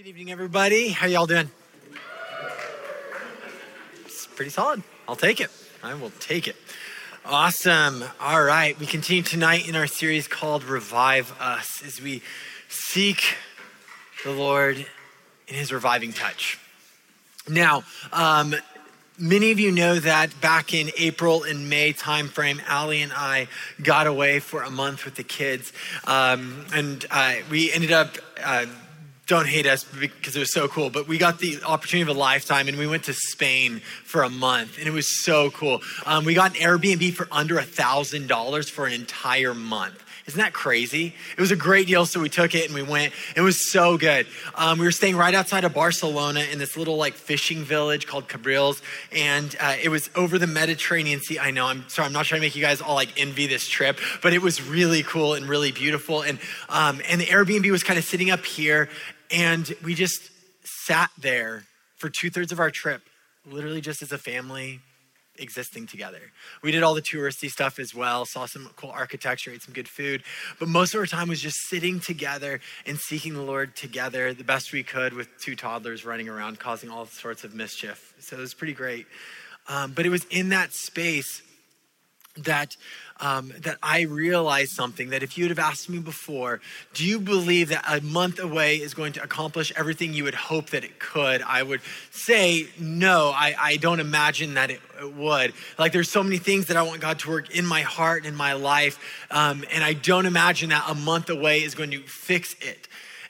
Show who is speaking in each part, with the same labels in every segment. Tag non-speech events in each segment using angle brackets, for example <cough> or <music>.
Speaker 1: Good evening, everybody. How y'all doing? It's pretty solid. I'll take it. I will take it. Awesome. All right. We continue tonight in our series called Revive Us as we seek the Lord in his reviving touch. Now, um, many of you know that back in April and May timeframe, Allie and I got away for a month with the kids. Um, and uh, we ended up. Uh, don't hate us because it was so cool, but we got the opportunity of a lifetime and we went to Spain for a month and it was so cool. Um, we got an Airbnb for under a thousand dollars for an entire month. Isn't that crazy? It was a great deal, so we took it and we went. It was so good. Um, we were staying right outside of Barcelona in this little like fishing village called Cabrils, and uh, it was over the Mediterranean Sea. I know. I'm sorry. I'm not trying to make you guys all like envy this trip, but it was really cool and really beautiful. And um, and the Airbnb was kind of sitting up here, and we just sat there for two thirds of our trip, literally just as a family, existing together. We did all the touristy stuff as well, saw some cool architecture, ate some good food, but most of our time was just sitting together and seeking the Lord together the best we could with two toddlers running around causing all sorts of mischief. So it was pretty great. Um, but it was in that space that um, that I realized something that if you would have asked me before, do you believe that a month away is going to accomplish everything you would hope that it could? I would say no. I, I don't imagine that it, it would. Like there's so many things that I want God to work in my heart and in my life, um, and I don't imagine that a month away is going to fix it.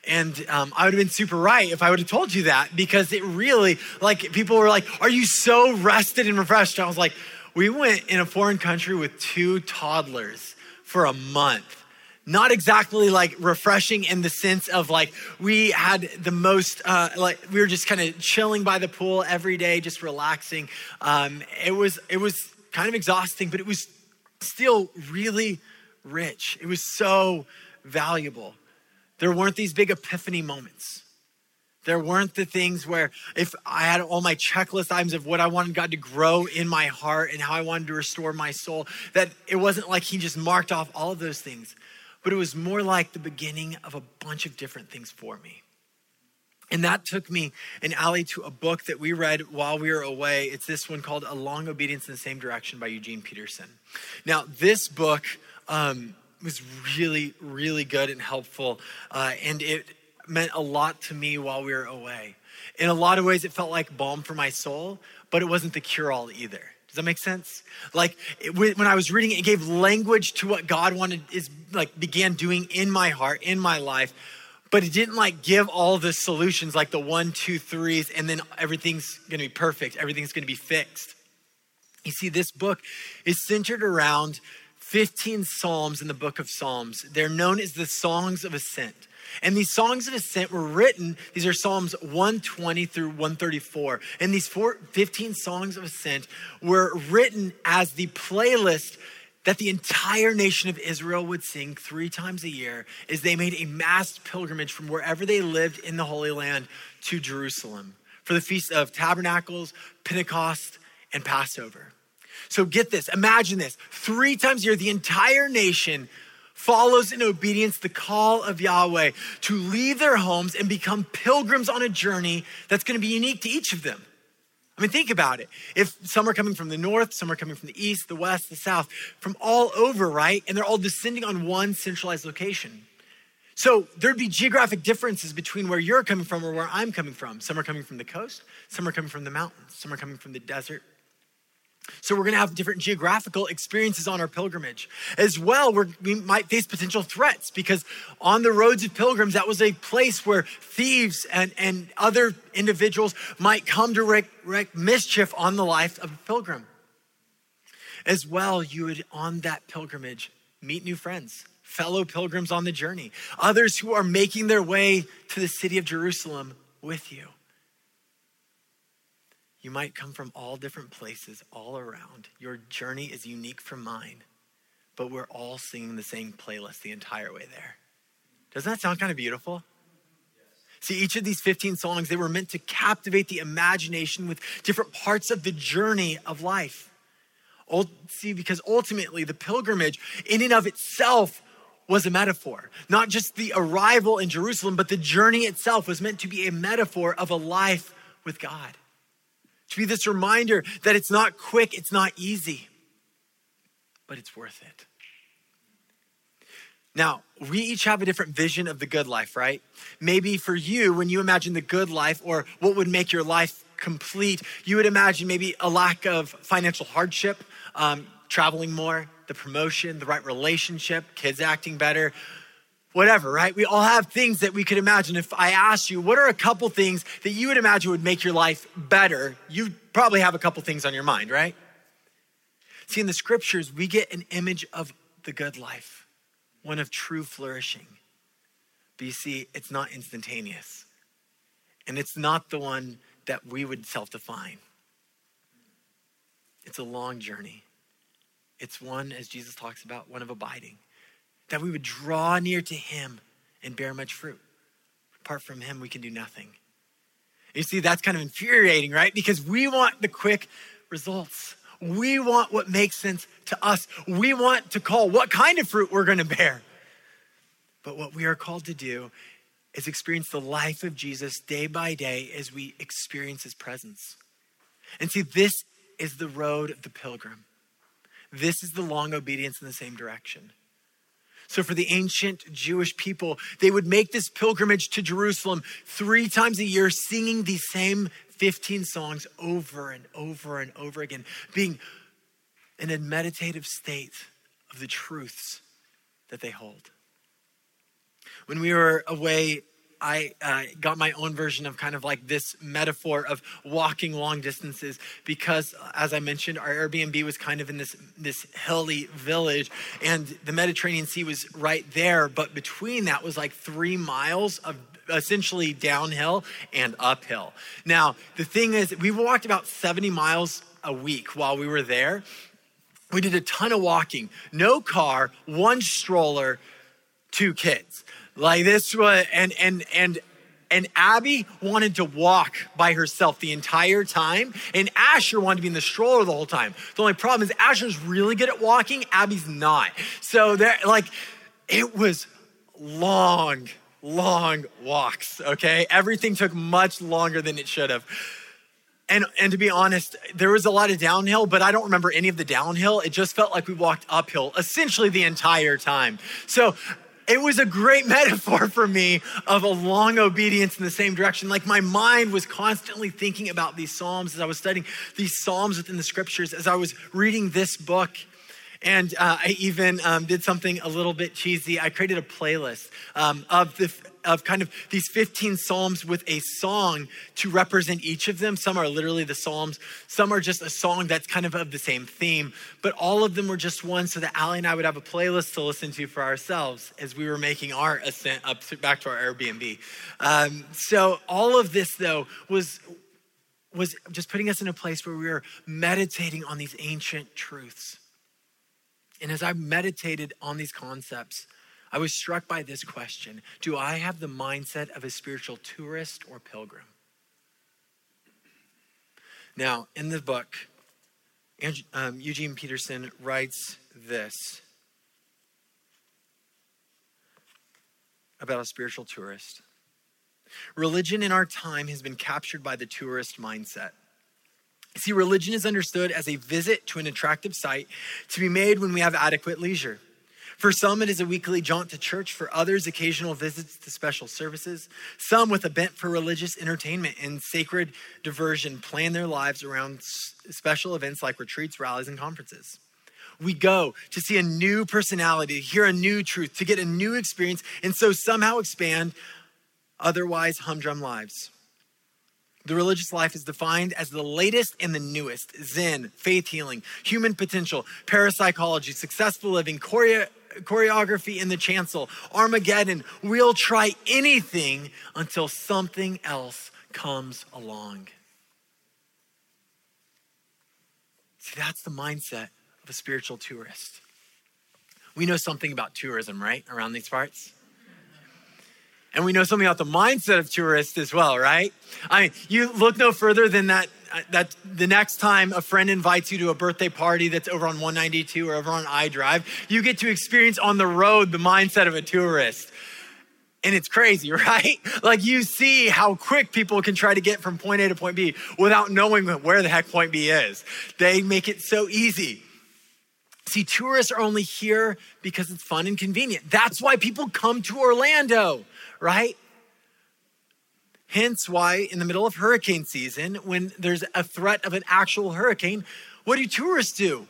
Speaker 1: And um, I would have been super right if I would have told you that because it really, like, people were like, Are you so rested and refreshed? I was like, we went in a foreign country with two toddlers for a month. Not exactly like refreshing in the sense of like we had the most, uh, like we were just kind of chilling by the pool every day, just relaxing. Um, it was it was kind of exhausting, but it was still really rich. It was so valuable. There weren't these big epiphany moments. There weren't the things where if I had all my checklist items of what I wanted God to grow in my heart and how I wanted to restore my soul, that it wasn't like He just marked off all of those things, but it was more like the beginning of a bunch of different things for me. And that took me and Allie to a book that we read while we were away. It's this one called A Long Obedience in the Same Direction by Eugene Peterson. Now, this book um, was really, really good and helpful. Uh, and it meant a lot to me while we were away. In a lot of ways, it felt like balm for my soul, but it wasn't the cure all either. Does that make sense? Like it, when I was reading it, it gave language to what God wanted is like began doing in my heart, in my life, but it didn't like give all the solutions like the one, two, threes, and then everything's gonna be perfect, everything's gonna be fixed. You see, this book is centered around 15 Psalms in the book of Psalms. They're known as the Songs of Ascent. And these songs of ascent were written, these are Psalms 120 through 134. And these four, 15 songs of ascent were written as the playlist that the entire nation of Israel would sing three times a year as they made a mass pilgrimage from wherever they lived in the Holy Land to Jerusalem for the Feast of Tabernacles, Pentecost, and Passover. So get this, imagine this. Three times a year, the entire nation follows in obedience the call of Yahweh to leave their homes and become pilgrims on a journey that's going to be unique to each of them. I mean, think about it. If some are coming from the north, some are coming from the east, the west, the south, from all over, right? And they're all descending on one centralized location. So there'd be geographic differences between where you're coming from or where I'm coming from. Some are coming from the coast, some are coming from the mountains, some are coming from the desert, so we're going to have different geographical experiences on our pilgrimage. As well, we might face potential threats because on the roads of pilgrims, that was a place where thieves and, and other individuals might come to wreak, wreak mischief on the life of a pilgrim. As well, you would on that pilgrimage meet new friends, fellow pilgrims on the journey, others who are making their way to the city of Jerusalem with you. You might come from all different places all around. Your journey is unique from mine, but we're all singing the same playlist the entire way there. Doesn't that sound kind of beautiful? See, each of these 15 songs, they were meant to captivate the imagination with different parts of the journey of life. See, because ultimately the pilgrimage in and of itself was a metaphor. Not just the arrival in Jerusalem, but the journey itself was meant to be a metaphor of a life with God. To be this reminder that it's not quick, it's not easy, but it's worth it. Now, we each have a different vision of the good life, right? Maybe for you, when you imagine the good life or what would make your life complete, you would imagine maybe a lack of financial hardship, um, traveling more, the promotion, the right relationship, kids acting better, whatever, right? We all have things that we could imagine. If I asked you, what are a couple things that you would imagine would make your life better? You probably have a couple things on your mind, right? See, in the scriptures, we get an image of the good life, one of true flourishing. But you see, it's not instantaneous. And it's not the one that we would self define. It's a long journey. It's one, as Jesus talks about, one of abiding that we would draw near to him and bear much fruit. Apart from him, we can do nothing. You see, that's kind of infuriating, right? Because we want the quick results. We want what makes sense to us. We want to call what kind of fruit we're going to bear. But what we are called to do is experience the life of Jesus day by day as we experience his presence. And see, this is the road of the pilgrim. This is the long obedience in the same direction. So, for the ancient Jewish people, they would make this pilgrimage to Jerusalem three times a year, singing these same 15 songs over and over and over again, being in a meditative state of the truths that they hold. When we were away I uh, got my own version of kind of like this metaphor of walking long distances because, as I mentioned, our Airbnb was kind of in this this hilly village, and the Mediterranean Sea was right there. But between that was like three miles of essentially downhill and uphill. Now, the thing is, we walked about 70 miles a week while we were there. We did a ton of walking, no car, one stroller, two kids. Like this was, and, and, and, and Abby wanted to walk by herself the entire time, and Asher wanted to be in the stroller the whole time. The only problem is Asher's really good at walking, Abby's not. So there, like, it was long, long walks, okay? Everything took much longer than it should have. And, and to be honest, there was a lot of downhill, but I don't remember any of the downhill. It just felt like we walked uphill essentially the entire time. So it was a great <laughs> metaphor for me of a long obedience in the same direction. Like my mind was constantly thinking about these Psalms as I was studying these Psalms within the scriptures, as I was reading this book. And uh, I even um, did something a little bit cheesy. I created a playlist um, of the of kind of these 15 Psalms with a song to represent each of them. Some are literally the Psalms, some are just a song that's kind of of the same theme, but all of them were just one so that Allie and I would have a playlist to listen to for ourselves as we were making our ascent up to, back to our Airbnb. Um, so all of this, though, was was just putting us in a place where we were meditating on these ancient truths. And as I meditated on these concepts, I was struck by this question Do I have the mindset of a spiritual tourist or pilgrim? Now, in the book, um, Eugene Peterson writes this about a spiritual tourist. Religion in our time has been captured by the tourist mindset. See, religion is understood as a visit to an attractive site to be made when we have adequate leisure. For some, it is a weekly jaunt to church. For others, occasional visits to special services. Some, with a bent for religious entertainment and sacred diversion, plan their lives around special events like retreats, rallies, and conferences. We go to see a new personality, to hear a new truth, to get a new experience, and so somehow expand otherwise humdrum lives. The religious life is defined as the latest and the newest Zen, faith healing, human potential, parapsychology, successful living, choreo- choreography in the chancel, Armageddon. We'll try anything until something else comes along. See, that's the mindset of a spiritual tourist. We know something about tourism, right, around these parts? And we know something about the mindset of tourists as well, right? I mean, you look no further than that uh, that the next time a friend invites you to a birthday party that's over on 192 or over on I Drive, you get to experience on the road the mindset of a tourist. And it's crazy, <laughs> right? Like you see how quick people can try to get from point A to point B without knowing where the heck point B is. They make it so easy. See, tourists are only here because it's fun and convenient. That's why people come to Orlando, right? Hence why, in the middle of hurricane season, when there's a threat of an actual hurricane, what do tourists do?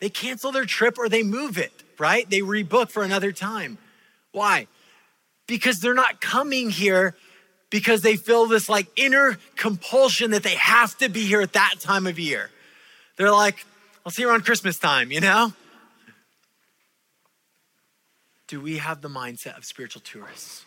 Speaker 1: They cancel their trip or they move it, right? They rebook for another time. Why? Because they're not coming here because they feel this like inner compulsion that they have to be here at that time of year. They're like, I'll see you around Christmas time, you know? Do we have the mindset of spiritual tourists?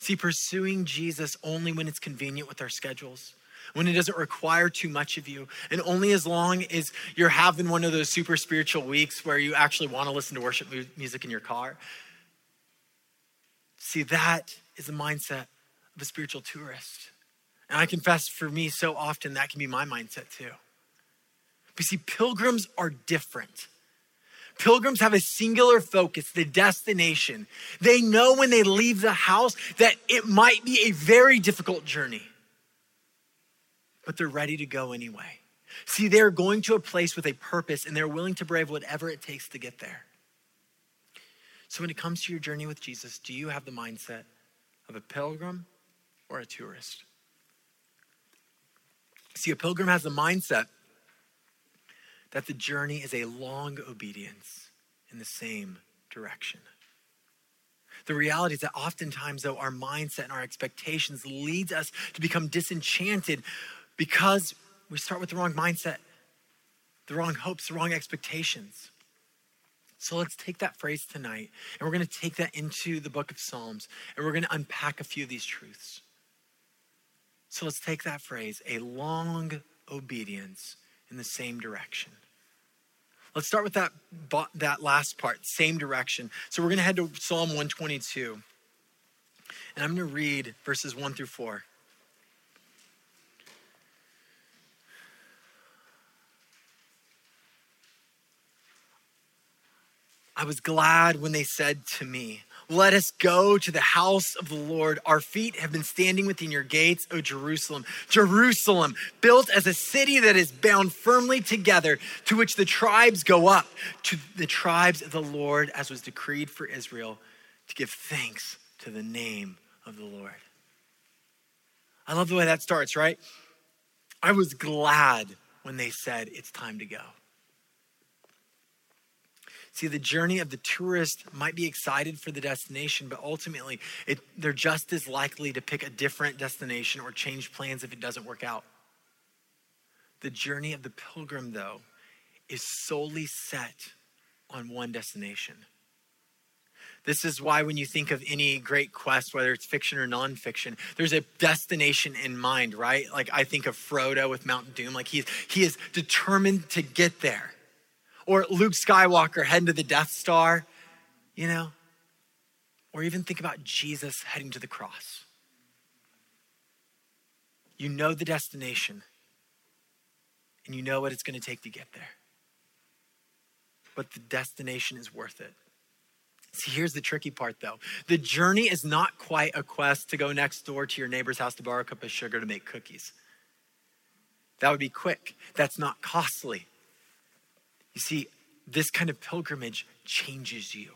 Speaker 1: See, pursuing Jesus only when it's convenient with our schedules, when it doesn't require too much of you, and only as long as you're having one of those super spiritual weeks where you actually want to listen to worship music in your car. See, that is the mindset of a spiritual tourist. And I confess for me, so often that can be my mindset too. But see, pilgrims are different. Pilgrims have a singular focus, the destination. They know when they leave the house that it might be a very difficult journey, but they're ready to go anyway. See, they're going to a place with a purpose and they're willing to brave whatever it takes to get there. So, when it comes to your journey with Jesus, do you have the mindset of a pilgrim or a tourist? See, a pilgrim has the mindset that the journey is a long obedience in the same direction. The reality is that oftentimes, though, our mindset and our expectations leads us to become disenchanted because we start with the wrong mindset, the wrong hopes, the wrong expectations. So let's take that phrase tonight and we're going to take that into the book of Psalms and we're going to unpack a few of these truths. So let's take that phrase, a long obedience in the same direction. Let's start with that, that last part, same direction. So we're going to head to Psalm 122. And I'm going to read verses 1 through 4. I was glad when they said to me, let us go to the house of the Lord. Our feet have been standing within your gates, O Jerusalem. Jerusalem, built as a city that is bound firmly together, to which the tribes go up, to the tribes of the Lord, as was decreed for Israel, to give thanks to the name of the Lord. I love the way that starts, right? I was glad when they said, It's time to go. See, the journey of the tourist might be excited for the destination, but ultimately it, they're just as likely to pick a different destination or change plans if it doesn't work out. The journey of the pilgrim, though, is solely set on one destination. This is why, when you think of any great quest, whether it's fiction or nonfiction, there's a destination in mind, right? Like I think of Frodo with Mount Doom. Like he's, he is determined to get there or Luke Skywalker heading to the Death Star, you know? Or even think about Jesus heading to the cross. You know the destination, and you know what it's going to take to get there. But the destination is worth it. See, here's the tricky part though. The journey is not quite a quest to go next door to your neighbor's house to borrow a cup of sugar to make cookies. That would be quick. That's not costly. You see, this kind of pilgrimage changes you.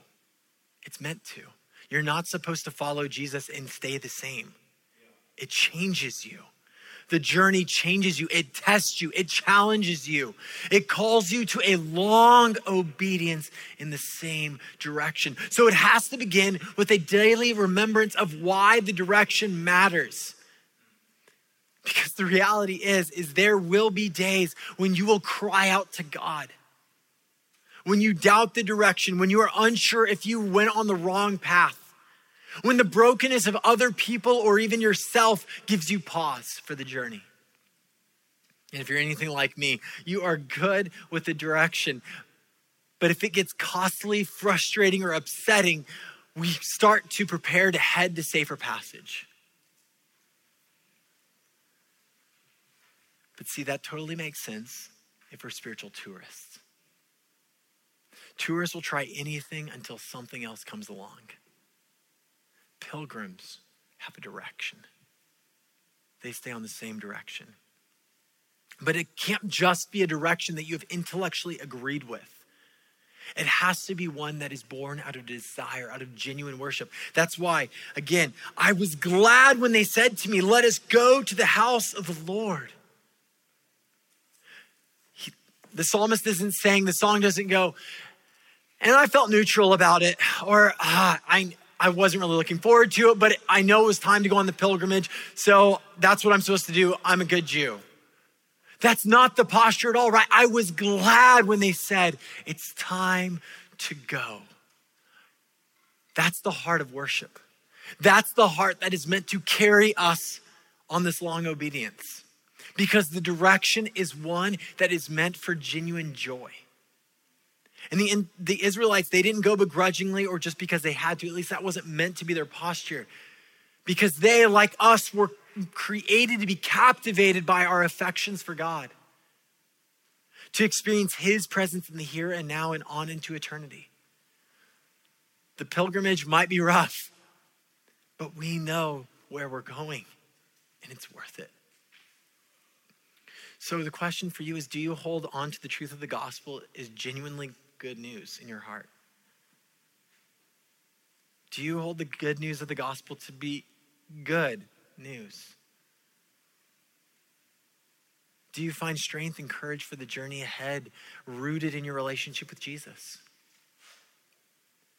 Speaker 1: It's meant to. You're not supposed to follow Jesus and stay the same. It changes you. The journey changes you. It tests you. It challenges you. It calls you to a long obedience in the same direction. So it has to begin with a daily remembrance of why the direction matters. Because the reality is is there will be days when you will cry out to God when you doubt the direction, when you are unsure if you went on the wrong path, when the brokenness of other people or even yourself gives you pause for the journey. And if you're anything like me, you are good with the direction. But if it gets costly, frustrating, or upsetting, we start to prepare to head to safer passage. But see, that totally makes sense if we're spiritual tourists. Tourists will try anything until something else comes along. Pilgrims have a direction, they stay on the same direction. But it can't just be a direction that you have intellectually agreed with. It has to be one that is born out of desire, out of genuine worship. That's why, again, I was glad when they said to me, Let us go to the house of the Lord. He, the psalmist isn't saying, the song doesn't go, and I felt neutral about it, or ah, I, I wasn't really looking forward to it, but I know it was time to go on the pilgrimage, so that's what I'm supposed to do. I'm a good Jew. That's not the posture at all, right? I was glad when they said, It's time to go. That's the heart of worship. That's the heart that is meant to carry us on this long obedience because the direction is one that is meant for genuine joy. And the, the Israelites, they didn't go begrudgingly or just because they had to. At least that wasn't meant to be their posture. Because they, like us, were created to be captivated by our affections for God, to experience His presence in the here and now and on into eternity. The pilgrimage might be rough, but we know where we're going, and it's worth it. So, the question for you is do you hold on to the truth of the gospel as genuinely good news in your heart? Do you hold the good news of the gospel to be good news? Do you find strength and courage for the journey ahead rooted in your relationship with Jesus?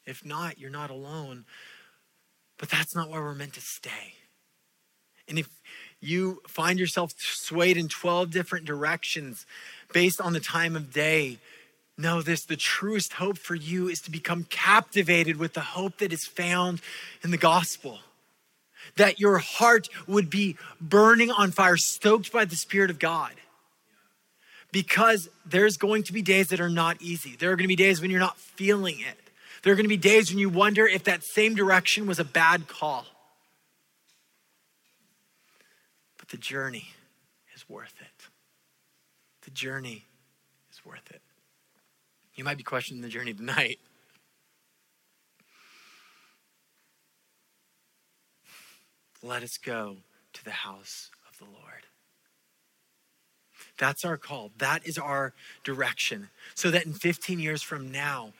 Speaker 1: If not, you're not alone. But that's not where we're meant to stay. And if you find yourself swayed in 12 different directions based on the time of day, know this the truest hope for you is to become captivated with the hope that is found in the gospel that your heart would be burning on fire, stoked by the Spirit of God. Because there's going to be days that are not easy. There are going to be days when you're not feeling it. There are going to be days when you wonder if that same direction was a bad call. But the journey is worth it. The journey is worth it. You might be questioning the journey tonight. <laughs> let us go to the house of the Lord. That's our call. That is our direction. So that in 15 years from now,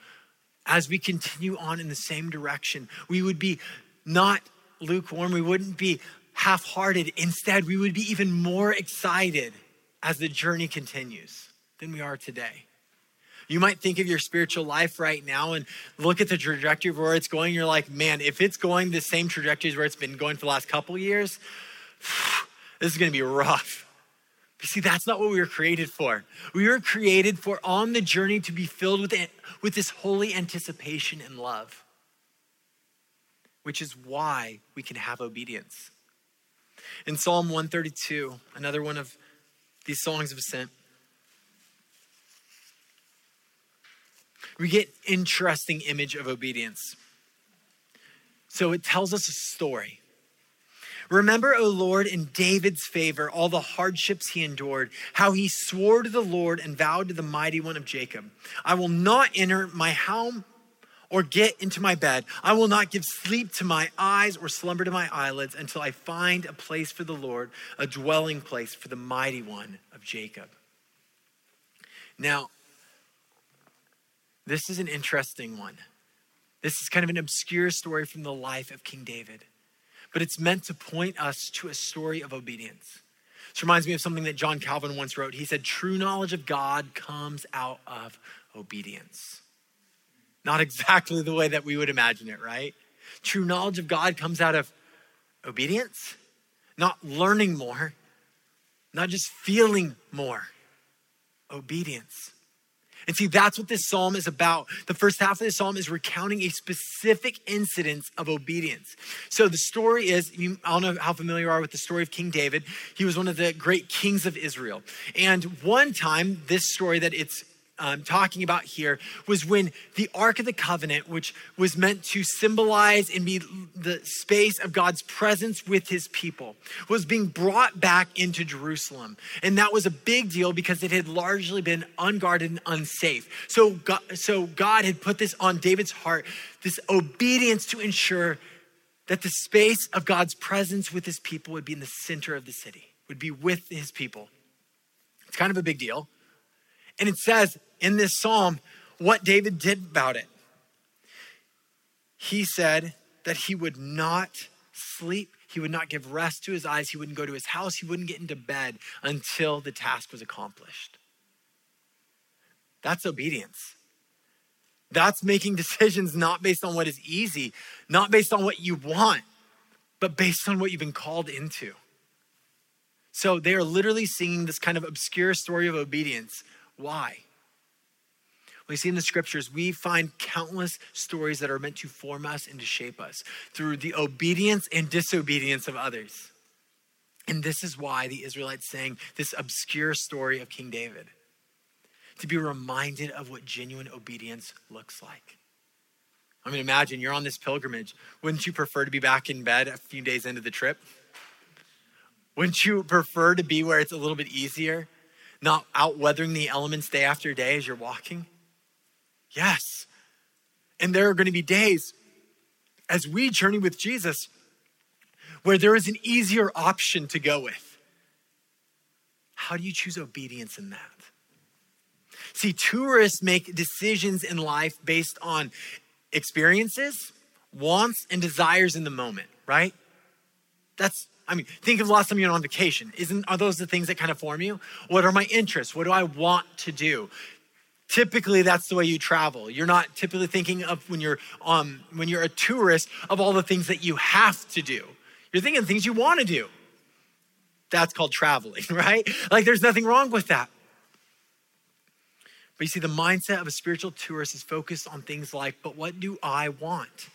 Speaker 1: as we continue on in the same direction, we would be not lukewarm, we wouldn't be half hearted. Instead, we would be even more excited as the journey continues than we are today. You might think of your spiritual life right now and look at the trajectory of where it's going. You're like, man, if it's going the same trajectory as where it's been going for the last couple years, <sighs> this is going to be rough. But see, that's not what we were created for. We were created for on the journey to be filled with, with this holy anticipation and love, which is why we can have obedience. In Psalm 132, another one of these songs of ascent, we get interesting image of obedience. So it tells us a story. Remember, O Lord, in David's favor, all the hardships he endured, how he swore to the Lord and vowed to the mighty one of Jacob I will not enter my home or get into my bed. I will not give sleep to my eyes or slumber to my eyelids until I find a place for the Lord, a dwelling place for the mighty one of Jacob. Now, this is an interesting one. This is kind of an obscure story from the life of King David, but it's meant to point us to a story of obedience. This reminds me of something that John Calvin once wrote. He said, True knowledge of God comes out of obedience. Not exactly the way that we would imagine it, right? True knowledge of God comes out of obedience, not learning more, not just feeling more. Obedience. And see, that's what this psalm is about. The first half of this psalm is recounting a specific incidence of obedience. So the story is, you, I don't know how familiar you are with the story of King David. He was one of the great kings of Israel. And one time, this story that it's um, talking about here was when the Ark of the Covenant, which was meant to symbolize and be the space of God's presence with his people, was being brought back into Jerusalem. And that was a big deal because it had largely been unguarded and unsafe. So God, so God had put this on David's heart, this obedience to ensure that the space of God's presence with his people would be in the center of the city, would be with his people. It's kind of a big deal. And it says in this psalm what David did about it. He said that he would not sleep, he would not give rest to his eyes, he wouldn't go to his house, he wouldn't get into bed until the task was accomplished. That's obedience. That's making <laughs> decisions not based on what is easy, not based on what you want, but based on what you've been called into. So they are literally singing this kind of obscure story of obedience. Why? We see in the scriptures, we find countless stories that are meant to form us and to shape us through the obedience and disobedience of others. And this is why the Israelites sang this obscure story of King David to be reminded of what genuine obedience looks like. I mean, imagine you're on this pilgrimage. Wouldn't you prefer to be back in bed a few days into the trip? Wouldn't you prefer to be where it's a little bit easier, not out weathering the elements day after day as you're walking? Yes. And there are going to be days as we journey with Jesus where there is an easier option to go with. How do you choose obedience in that? See, tourists make decisions in life based on experiences, wants, and desires in the moment, right? That's, I mean, think of the last time you're on vacation. Isn't, are those the things that kind of form you? What are my interests? What do I want to do? Typically, that's the way you travel. You're not typically thinking of when you're um, when you're a tourist of all the things that you have to do. You're thinking of things you want to do. That's called traveling, <laughs> right? Like there's nothing wrong with that. But you see, the mindset of a spiritual tourist is focused on things like, but what do I want?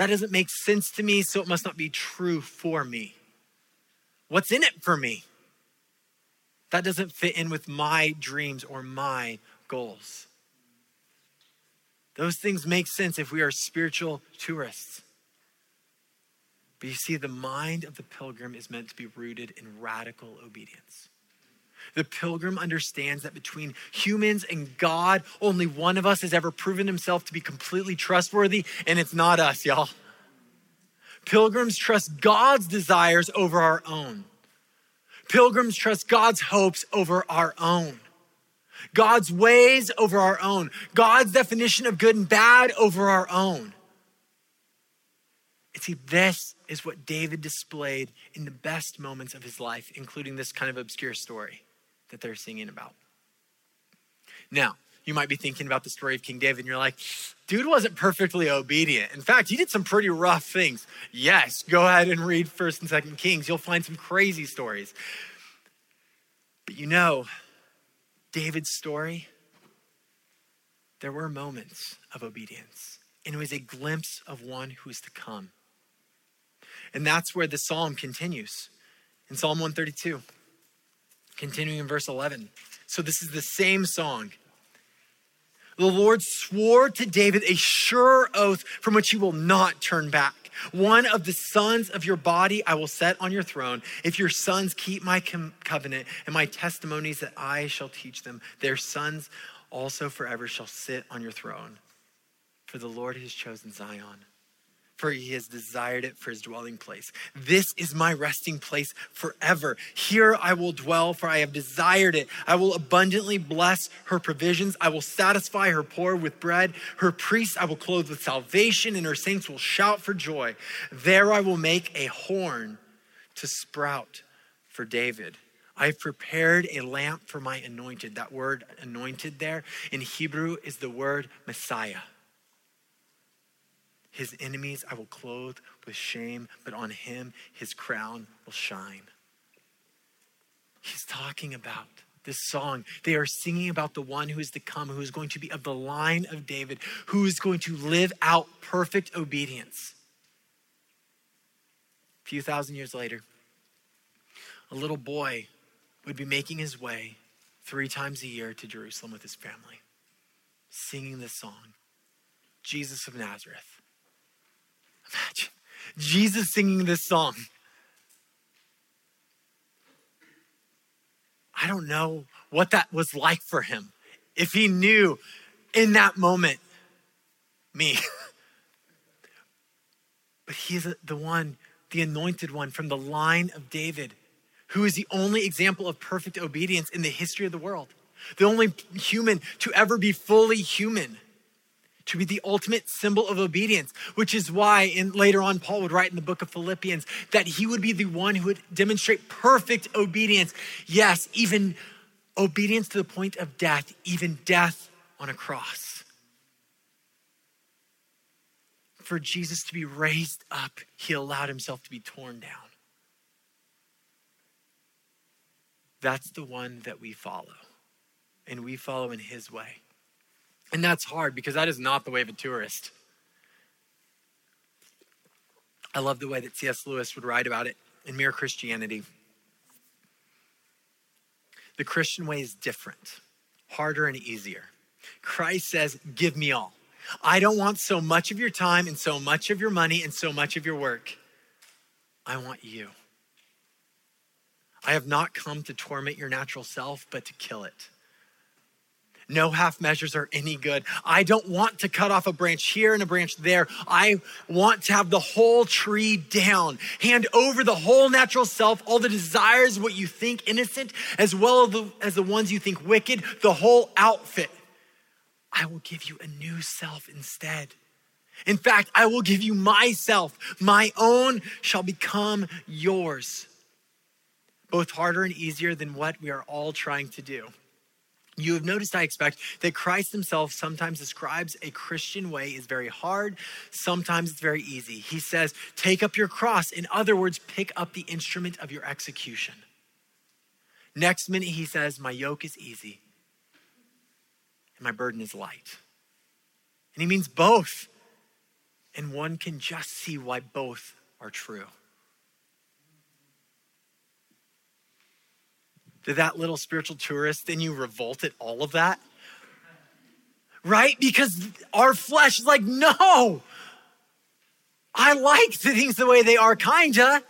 Speaker 1: That doesn't make sense to me, so it must not be true for me. What's in it for me? That doesn't fit in with my dreams or my goals. Those things make sense if we are spiritual tourists. But you see, the mind of the pilgrim is meant to be rooted in radical obedience. The pilgrim understands that between humans and God, only one of us has ever proven himself to be completely trustworthy, and it's not us, y'all. Pilgrims trust God's desires over our own. Pilgrims trust God's hopes over our own. God's ways over our own. God's definition of good and bad over our own. And see, this is what David displayed in the best moments of his life, including this kind of obscure story that they're singing about. Now, you might be thinking about the story of King David and you're like, dude wasn't perfectly obedient. In fact, he did some pretty rough things. Yes, go ahead and read 1st and 2nd Kings. You'll find some crazy stories. But you know, David's story, there were moments of obedience, and it was a glimpse of one who is to come. And that's where the psalm continues in Psalm 132, continuing in verse 11. So, this is the same song. The Lord swore to David a sure oath from which he will not turn back. One of the sons of your body I will set on your throne. If your sons keep my com- covenant and my testimonies that I shall teach them, their sons also forever shall sit on your throne. For the Lord has chosen Zion for he has desired it for his dwelling place. This is my resting place forever. Here I will dwell, for I have desired it. I will abundantly bless her provisions. I will satisfy her poor with bread. Her priests I will clothe with salvation, and her saints will shout for joy. There I will make a horn to sprout for David. I've prepared a lamp for my anointed. That word anointed there in Hebrew is the word Messiah. His enemies I will clothe with shame, but on him his crown will shine. He's talking about this song. They are singing about the one who is to come, who is going to be of the line of David, who is going to live out perfect obedience. A few thousand years later, a little boy would be making his way three times a year to Jerusalem with his family, singing this song Jesus of Nazareth. Imagine Jesus singing this song. I don't know what that was like for him. If he knew in that moment, me. <laughs> but he's the one, the anointed one from the line of David, who is the only example of perfect obedience in the history of the world, the only human to ever be fully human to be the ultimate symbol of obedience, which is why in later on Paul would write in the book of Philippians that he would be the one who would demonstrate perfect obedience. Yes, even obedience to the point of death, even death on a cross. For Jesus to be raised up, he allowed himself to be torn down. That's the one that we follow, and we follow in his way. And that's hard because that is not the way of a tourist. I love the way that C.S. Lewis would write about it in Mere Christianity. The Christian way is different, harder and easier. Christ says, Give me all. I don't want so much of your time and so much of your money and so much of your work. I want you. I have not come to torment your natural self, but to kill it. No half measures are any good. I don't want to cut off a branch here and a branch there. I want to have the whole tree down. Hand over the whole natural self, all the desires, what you think innocent, as well as the ones you think wicked, the whole outfit. I will give you a new self instead. In fact, I will give you myself. My own shall become yours. Both harder and easier than what we are all trying to do. You have noticed, I expect, that Christ himself sometimes describes a Christian way is very hard, sometimes it's very easy. He says, Take up your cross. In other words, pick up the instrument of your execution. Next minute, he says, My yoke is easy and my burden is light. And he means both. And one can just see why both are true. That little spiritual tourist in you revolt at all of that? Right? Because our flesh is like, no, I like things the way they are, kinda.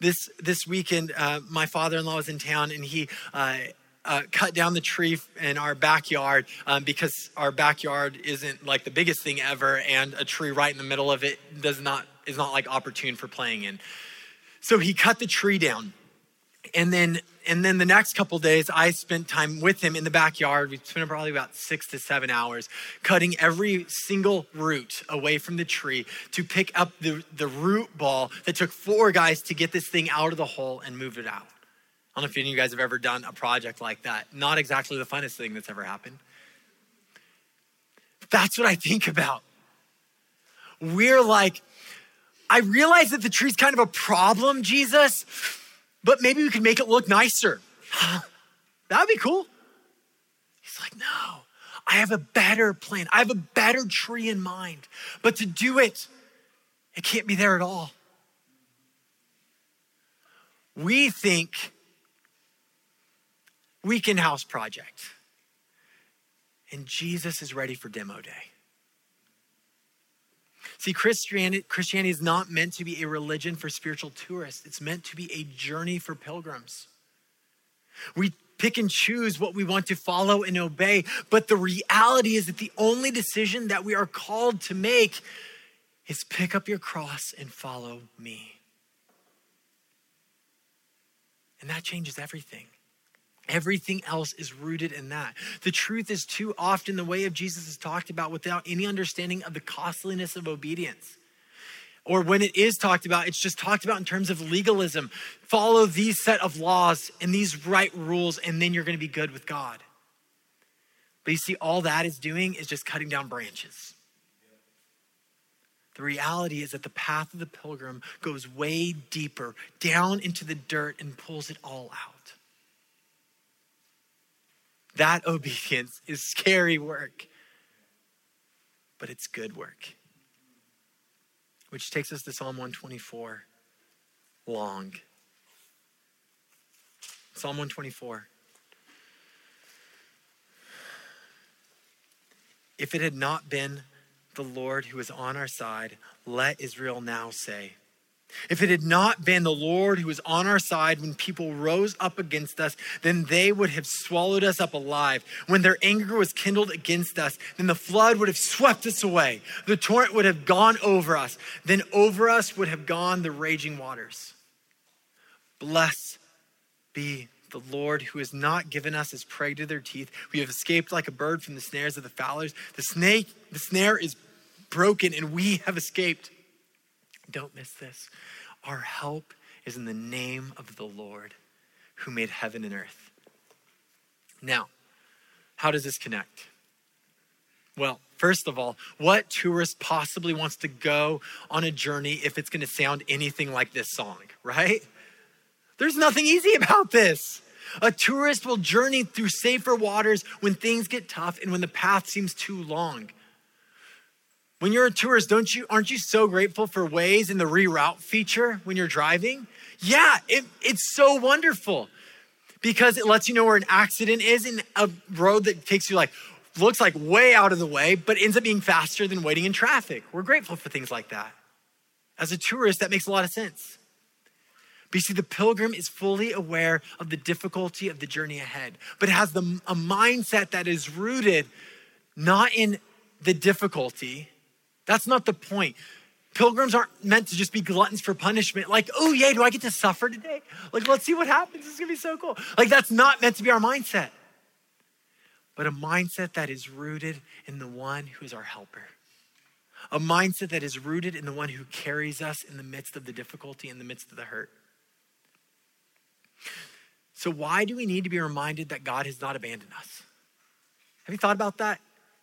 Speaker 1: This this weekend, uh, my father-in-law was in town, and he uh, uh, cut down the tree in our backyard um, because our backyard isn't like the biggest thing ever, and a tree right in the middle of it does not is not like opportune for playing in. So he cut the tree down and then and then the next couple days i spent time with him in the backyard. We spent probably about six to seven hours cutting every single root away from the tree to pick up the, the root ball that took four guys to get this thing out of the hole and move it out. I don't know if any of you guys have ever done a project like that. Not exactly the funnest thing that's ever happened. That's what i think about. We're like i realize that the tree's kind of a problem jesus but maybe we could make it look nicer. <gasps> that would be cool. He's like, no, I have a better plan. I have a better tree in mind. But to do it, it can't be there at all. We think weekend house project. And Jesus is ready for demo day. See, Christianity, Christianity is not meant to be a religion for spiritual tourists, it's meant to be a journey for pilgrims. We pick and choose what we want to follow and obey, but the reality is that the only decision that we are called to make is pick up your cross and follow me. And that changes everything. Everything else is rooted in that. The truth is, too often, the way of Jesus is talked about without any understanding of the costliness of obedience. Or when it is talked about, it's just talked about in terms of legalism. Follow these set of laws and these right rules, and then you're going to be good with God. But you see, all that is doing is just cutting down branches. The reality is that the path of the pilgrim goes way deeper, down into the dirt, and pulls it all out. That <laughs> obedience is scary work, but it's good work. Which takes us to Psalm 124 long. Psalm 124. If it had not been the Lord who is on our side, let Israel now say. If it had not been the Lord who was on our side when people rose up against us, then they would have swallowed us up alive. When their anger was kindled against us, then the flood would have swept us away. The torrent would have gone over us. Then over us would have gone the raging waters. Bless be the Lord who has not given us as prey to their teeth. We have escaped like a bird from the snares of the fowlers. The snake, the snare is broken and we have escaped. Don't miss this. Our help is in the name of the Lord who made heaven and earth. Now, how does this connect? Well, first of all, what tourist possibly wants to go on a journey if it's going to sound anything like this song, right? There's nothing easy about this. A tourist will journey through safer waters when things get tough and when the path seems too long. When you're a tourist, don't you aren't you so grateful for Waze and the reroute feature when you're driving? Yeah, it, it's so wonderful because it lets you know where an accident is in a road that takes you like looks like way out of the way, but ends up being faster than waiting in traffic. We're grateful for things like that. As a tourist, that makes a lot of sense. But you see, the pilgrim is fully aware of the difficulty of the journey ahead, but has the, a mindset that is rooted not in the difficulty. That's not the point. Pilgrims aren't meant to just be gluttons for punishment. Like, oh, yeah, do I get to suffer today? Like, let's see what happens. It's gonna be so cool. Like, that's not meant to be our mindset, but a mindset that is rooted in the one who is our helper. A mindset that is rooted in the one who carries us in the midst of the difficulty, in the midst of the hurt. So, why do we need to be reminded that God has not abandoned us? Have you thought about that?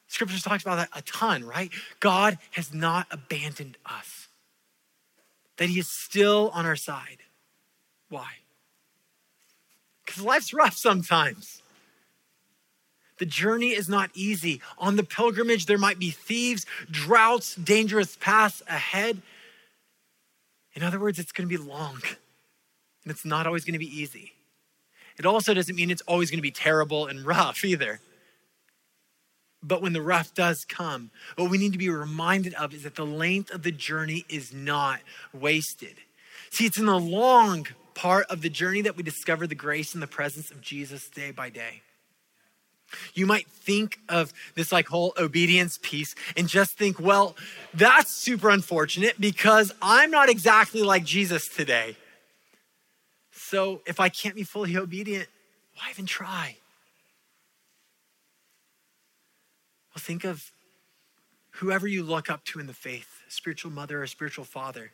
Speaker 1: Scripture talks about that a ton, right? God has not abandoned us, that He is still on our side. Why? Because life's rough sometimes. The journey is not easy. On the pilgrimage, there might be thieves, droughts, dangerous paths ahead. In other words, it's going to be long and it's not always going to be easy. It also doesn't mean it's always going to be terrible and <laughs> rough either. But when the rough does come, what we need to be reminded of is that the length of the journey is not wasted. See, it's in the long part of the journey that we discover the grace and the presence of Jesus day by day. You might think of this like whole obedience piece and just think, well, that's super unfortunate because I'm not exactly like Jesus today. So if I can't be fully obedient, why even try? Well, think of whoever you look up to in the faith, spiritual mother or spiritual father.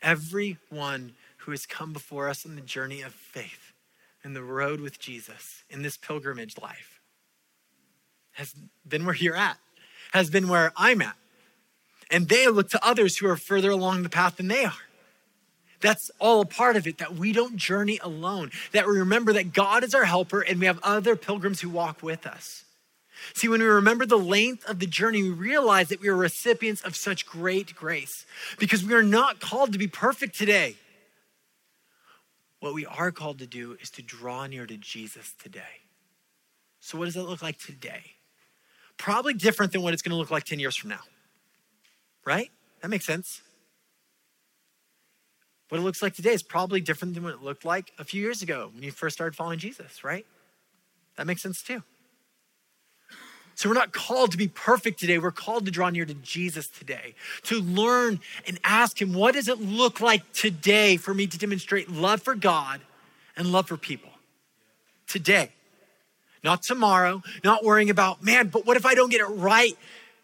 Speaker 1: Everyone who has come before us in the journey of faith, in the road with Jesus, in this pilgrimage life, has been where you're at, has been where I'm at. And they look to others who are further along the path than they are. That's all a part of it, that we don't journey alone, that we remember that God is our helper and we have other pilgrims who walk with us. See, when we remember the length of the journey, we realize that we are recipients of such great grace because we are not called to be perfect today. What we are called to do is to draw near to Jesus today. So, what does that look like today? Probably different than what it's going to look like 10 years from now, right? That makes sense. What it looks like today is probably different than what it looked like a few years ago when you first started following Jesus, right? That makes sense too. So we're not called to be perfect today. We're called to draw near to Jesus today, to learn and ask Him, what does it look like today for me to demonstrate love for God and love for people? Today, not tomorrow, not worrying about, man, but what if I don't get it right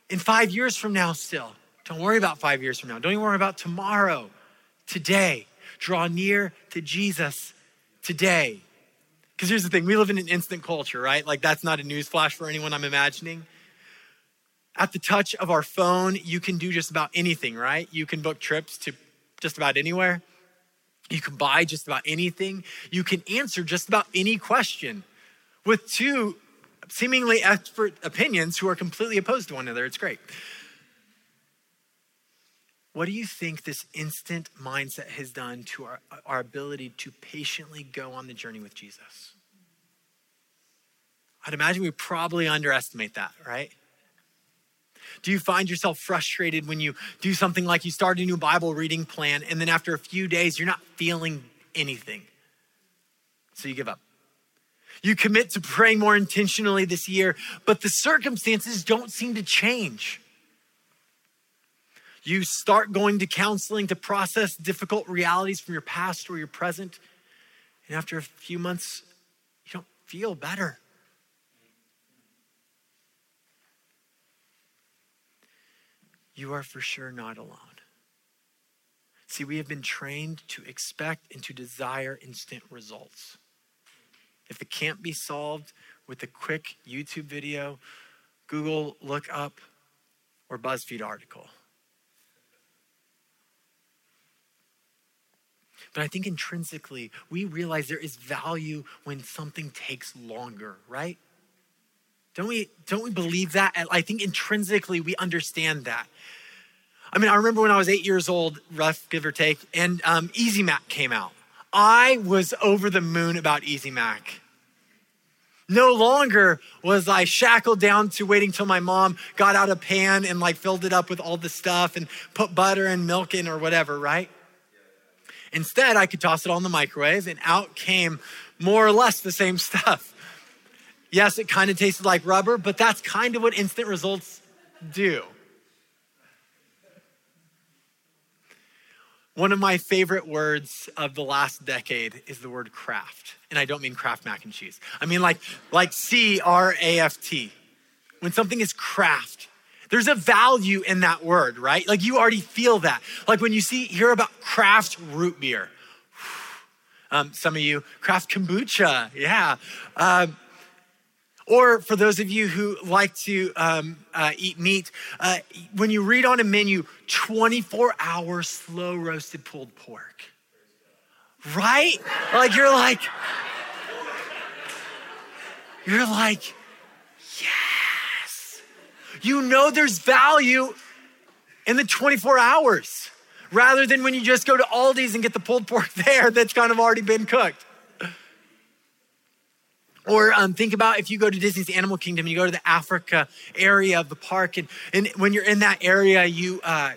Speaker 1: in five years from now still? Don't worry about five years from now. Don't even worry about tomorrow today. Draw near to Jesus today. Because here's the thing we live in an instant culture, right? Like, that's not a news flash for anyone I'm imagining. At the touch of our phone, you can do just about anything, right? You can book trips to just about anywhere. You can buy just about anything. You can answer just about any question with two seemingly expert opinions who are completely opposed to one another. It's great. What do you think this instant mindset has done to our, our ability to patiently go on the journey with Jesus? I'd imagine we probably underestimate that, right? Do you find yourself frustrated when you do something like you start a new Bible reading plan and then after a few days you're not feeling anything? So you give up. You commit to praying more intentionally this year, but the circumstances don't seem to change. You start going to counseling to process difficult realities from your past or your present. And after a few months, you don't feel better. You are for sure not alone. See, we have been trained to expect and to desire instant results. If it can't be solved with a quick YouTube video, Google look up, or BuzzFeed article, But I think intrinsically, we realize there is value when something takes longer, right? Don't we, don't we believe that? I think intrinsically we understand that. I mean, I remember when I was eight years old, rough give or take, and um, Easy Mac came out. I was over the moon about Easy Mac. No longer was I shackled down to waiting till my mom got out a pan and like filled it up with all the stuff and put butter and milk in or whatever, right? Instead, I could toss it in the microwave and out came more or less the same <laughs> stuff. Yes, it kind of tasted like rubber, but that's kind of what instant results do. One of my favorite words of the last decade is the word craft. And I don't mean Kraft mac and cheese. I mean like like C R A F T. When something is craft, there's a value in that word, right? Like you already feel that. Like when you see, hear about craft root beer. <sighs> Um, some of you, craft kombucha, yeah. Um, or for those of you who like to um, uh, eat meat, uh, when you read on a menu, 24 hour slow roasted pulled pork. Right? Like you're like, you're like, you know there's value in the 24 hours rather than when you just go to Aldi's and get the pulled pork <laughs> there that's kind of already been cooked. Or um, think about if you go to Disney's Animal Kingdom you go to the Africa area of the park, and, and when you're in that area, you, uh,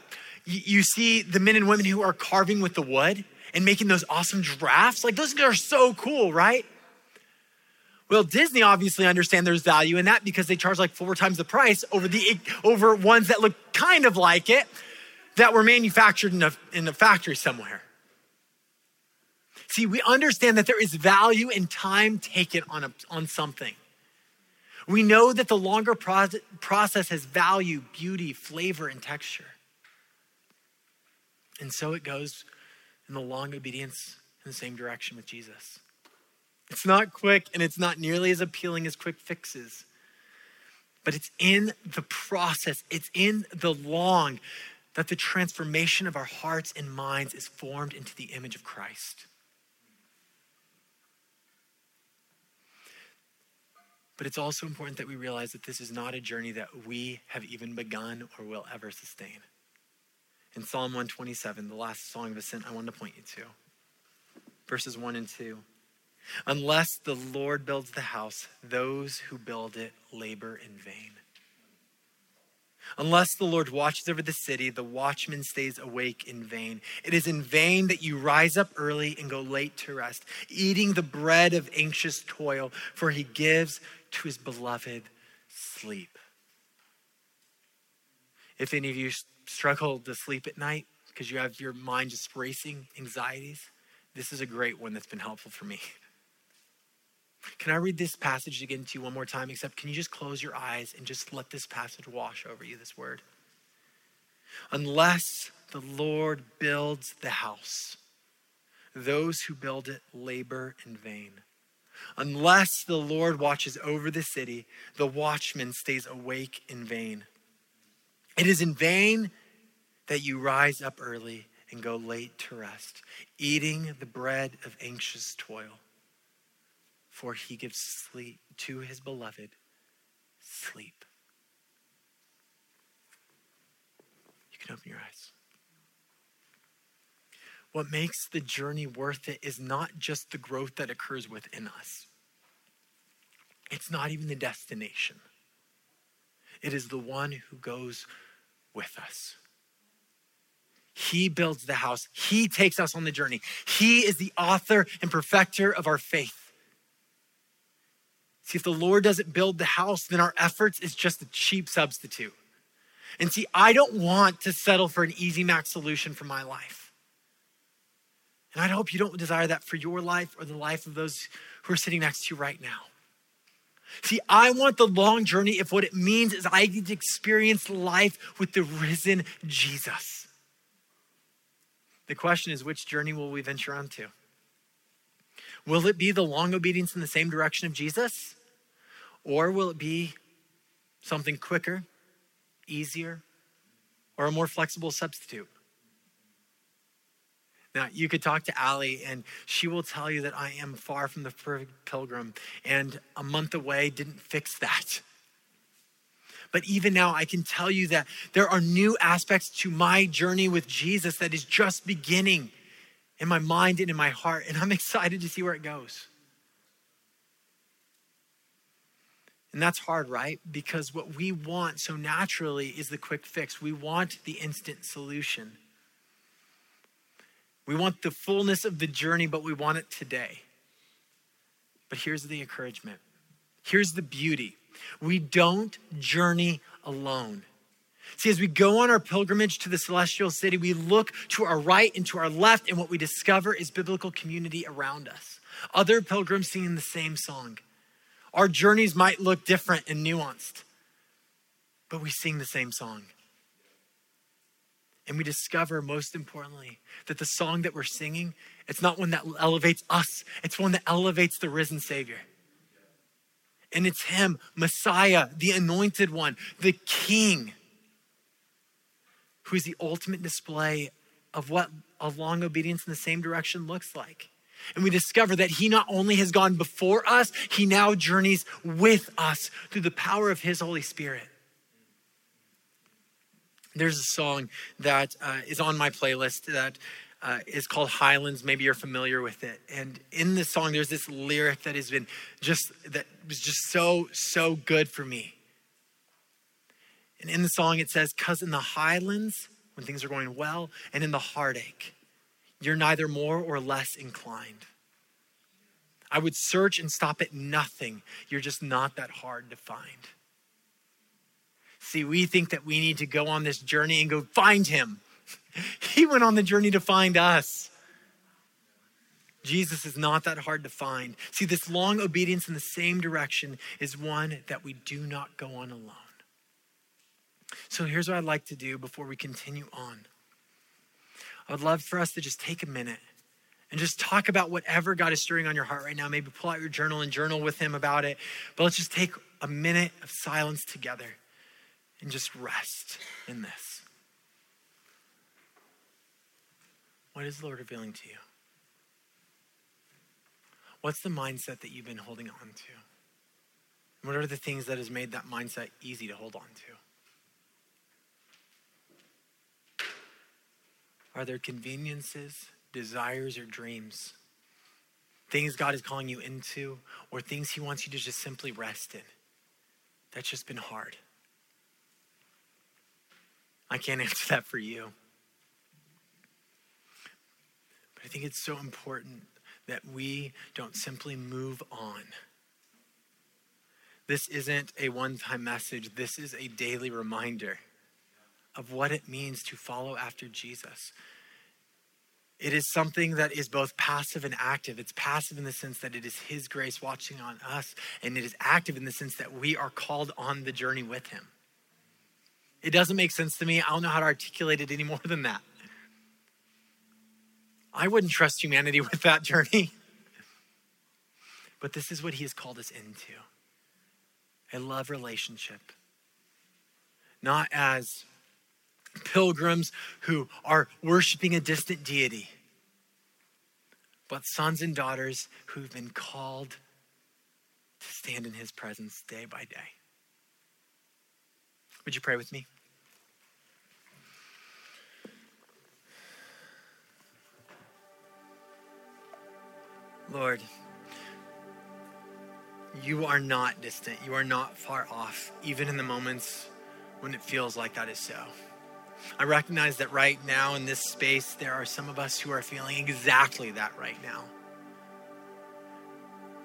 Speaker 1: you, you see the men and women who are carving with the wood and making those awesome giraffes. Like those are so cool, right? Well, Disney obviously understand there's value in that because they charge like four times the price over the over ones that look kind of like it that were manufactured in a, in a factory somewhere. See, we understand that there is value in time taken on, a, on something. We know that the longer process has value, beauty, flavor, and texture. And so it goes in the long obedience in the same direction with Jesus. It's not quick and it's not nearly as appealing as quick fixes. But it's in the process, it's in the long that the transformation of our hearts and minds is formed into the image of Christ. But it's also important that we realize that this is not a journey that we have even begun or will ever sustain. In Psalm 127, the last song of ascent I wanted to point you to, verses 1 and 2. Unless the Lord builds the house, those who build it labor in vain. Unless the Lord watches over the city, the watchman stays awake in vain. It is in vain that you rise up early and go late to rest, eating the bread of anxious toil, for he gives to his beloved sleep. If any of you struggle to sleep at night because you have your mind just racing, anxieties, this is a great one that's been helpful for me. <laughs> Can I read this passage again to you one more time? Except, can you just close your eyes and just let this passage wash over you, this word? Unless the Lord builds the house, those who build it labor in vain. Unless the Lord watches over the city, the watchman stays awake in vain. It is in vain that you rise up early and go late to rest, eating the bread of anxious toil for he gives sleep to his beloved sleep. You can open your eyes. what makes the journey worth it is not just the growth that occurs within us, it's not even the destination. It is the one who goes with us. He builds the house. He takes us on the journey. He is the author and perfecter of our faith. See, if the Lord doesn't build the house, then our efforts is just a cheap substitute. And see, I don't want to settle for an easy max solution for my life. And I hope you don't desire that for your life or the life of those who are sitting next to you right now. See, I want the long journey if what it means is I get to experience life with the risen Jesus. The question is, which journey will we venture onto? Will it be the long obedience in the same direction of Jesus? Or will it be something quicker, easier, or a more flexible substitute? Now, you could talk to Allie, and she will tell you that I am far from the perfect pilgrim, and a month away didn't fix that. But even now, I can tell you that there are new aspects to my journey with Jesus that is just beginning in my mind and in my heart, and I'm <laughs> excited to see where it goes. And that's hard, right? Because what we want so naturally is the quick fix. We want the instant solution. We want the fullness of the journey, but we want it today. But here's the encouragement. Here's the beauty. We don't journey alone. See, as we go on our pilgrimage to the celestial city, we look to our right and to our left, and what we discover is biblical community around us. Other pilgrims singing the same song. Our journeys might look different and nuanced, but we sing the same song. And we discover, most importantly, that the song that we're singing, it's not one that elevates us, it's one that elevates the risen Savior. And it's Him, Messiah, the anointed one, the King, who is the ultimate display of what a long obedience in the same direction looks like. And we discover that He not only has gone before us, He now journeys with us through the power of His Holy Spirit. There's a song that uh, is on my playlist that uh, is called Highlands. Maybe you're familiar with it. And in this song, there's this lyric that has been just that was just so so good for me. And in the song, it says, "Cause in the highlands, when things are going well, and in the heartache, you're neither more or less inclined." I would search and stop at nothing. You're just not that hard to find. See, we think that we need to go on this journey and go find him. <laughs> He went on the journey to find us. Jesus is not that hard to find. See, this long obedience in the same direction is one that we do not go on alone. So here's what I'd like to do before we continue on. I would love for us to just take a minute and just talk about whatever God is stirring on your heart right now. Maybe pull out your journal and journal with Him about it. But let's just take a minute of silence together and just rest in this. What is the Lord revealing to you? What's the mindset that you've been holding on to? What are the things that has made that mindset easy to hold on to? Are there conveniences, desires, or dreams? Things God is calling you into, or things He wants you to just simply rest in? That's just been hard. I can't <laughs> answer that for you. But I think it's so important that we don't simply move on. This isn't a one time message, this is a daily reminder of what it means to follow after Jesus. It is something that is both passive and active. It's passive in the sense that it is His grace watching on us, and it is active in the sense that we are called on the journey with Him. It doesn't make sense to me. I don't know how to articulate it any more than that. I wouldn't trust humanity <laughs> with that journey. But this is what he has called us into a love relationship. Not as pilgrims who are worshiping a distant deity, but sons and daughters who've been called to stand in his presence day by day. Would you pray with me? Lord, you are not distant. You are not far off, even in the moments when it feels like that is so. I recognize that right now in this space, there are some of us who are feeling exactly that right now.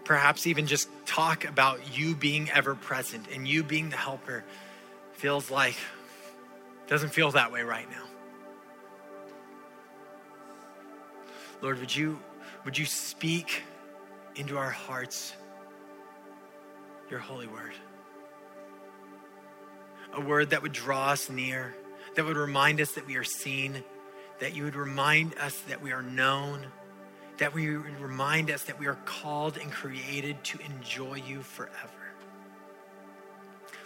Speaker 1: Perhaps even just talk about you being ever present and you being the helper feels like, doesn't feel that way right now. Lord, would you, would you speak into our hearts your holy word? A word that would draw us near, that would remind us that we are seen, that you would remind us that we are known, that we would remind us that we are called and created to enjoy you forever.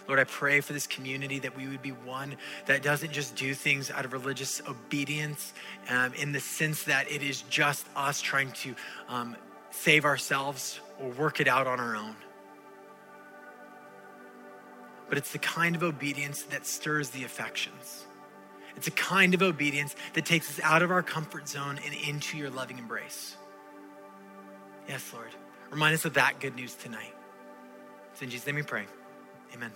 Speaker 1: Lord, I pray for this community that we would be one that doesn't just do things out of religious obedience um, in the sense that it is just us trying to um, save ourselves or work it out on our own. But it's the kind of obedience that stirs the affections. It's a kind of obedience that takes us out of our comfort zone and into your loving embrace. Yes, Lord. Remind us of that good news tonight. It's in Jesus' name we pray. Amen.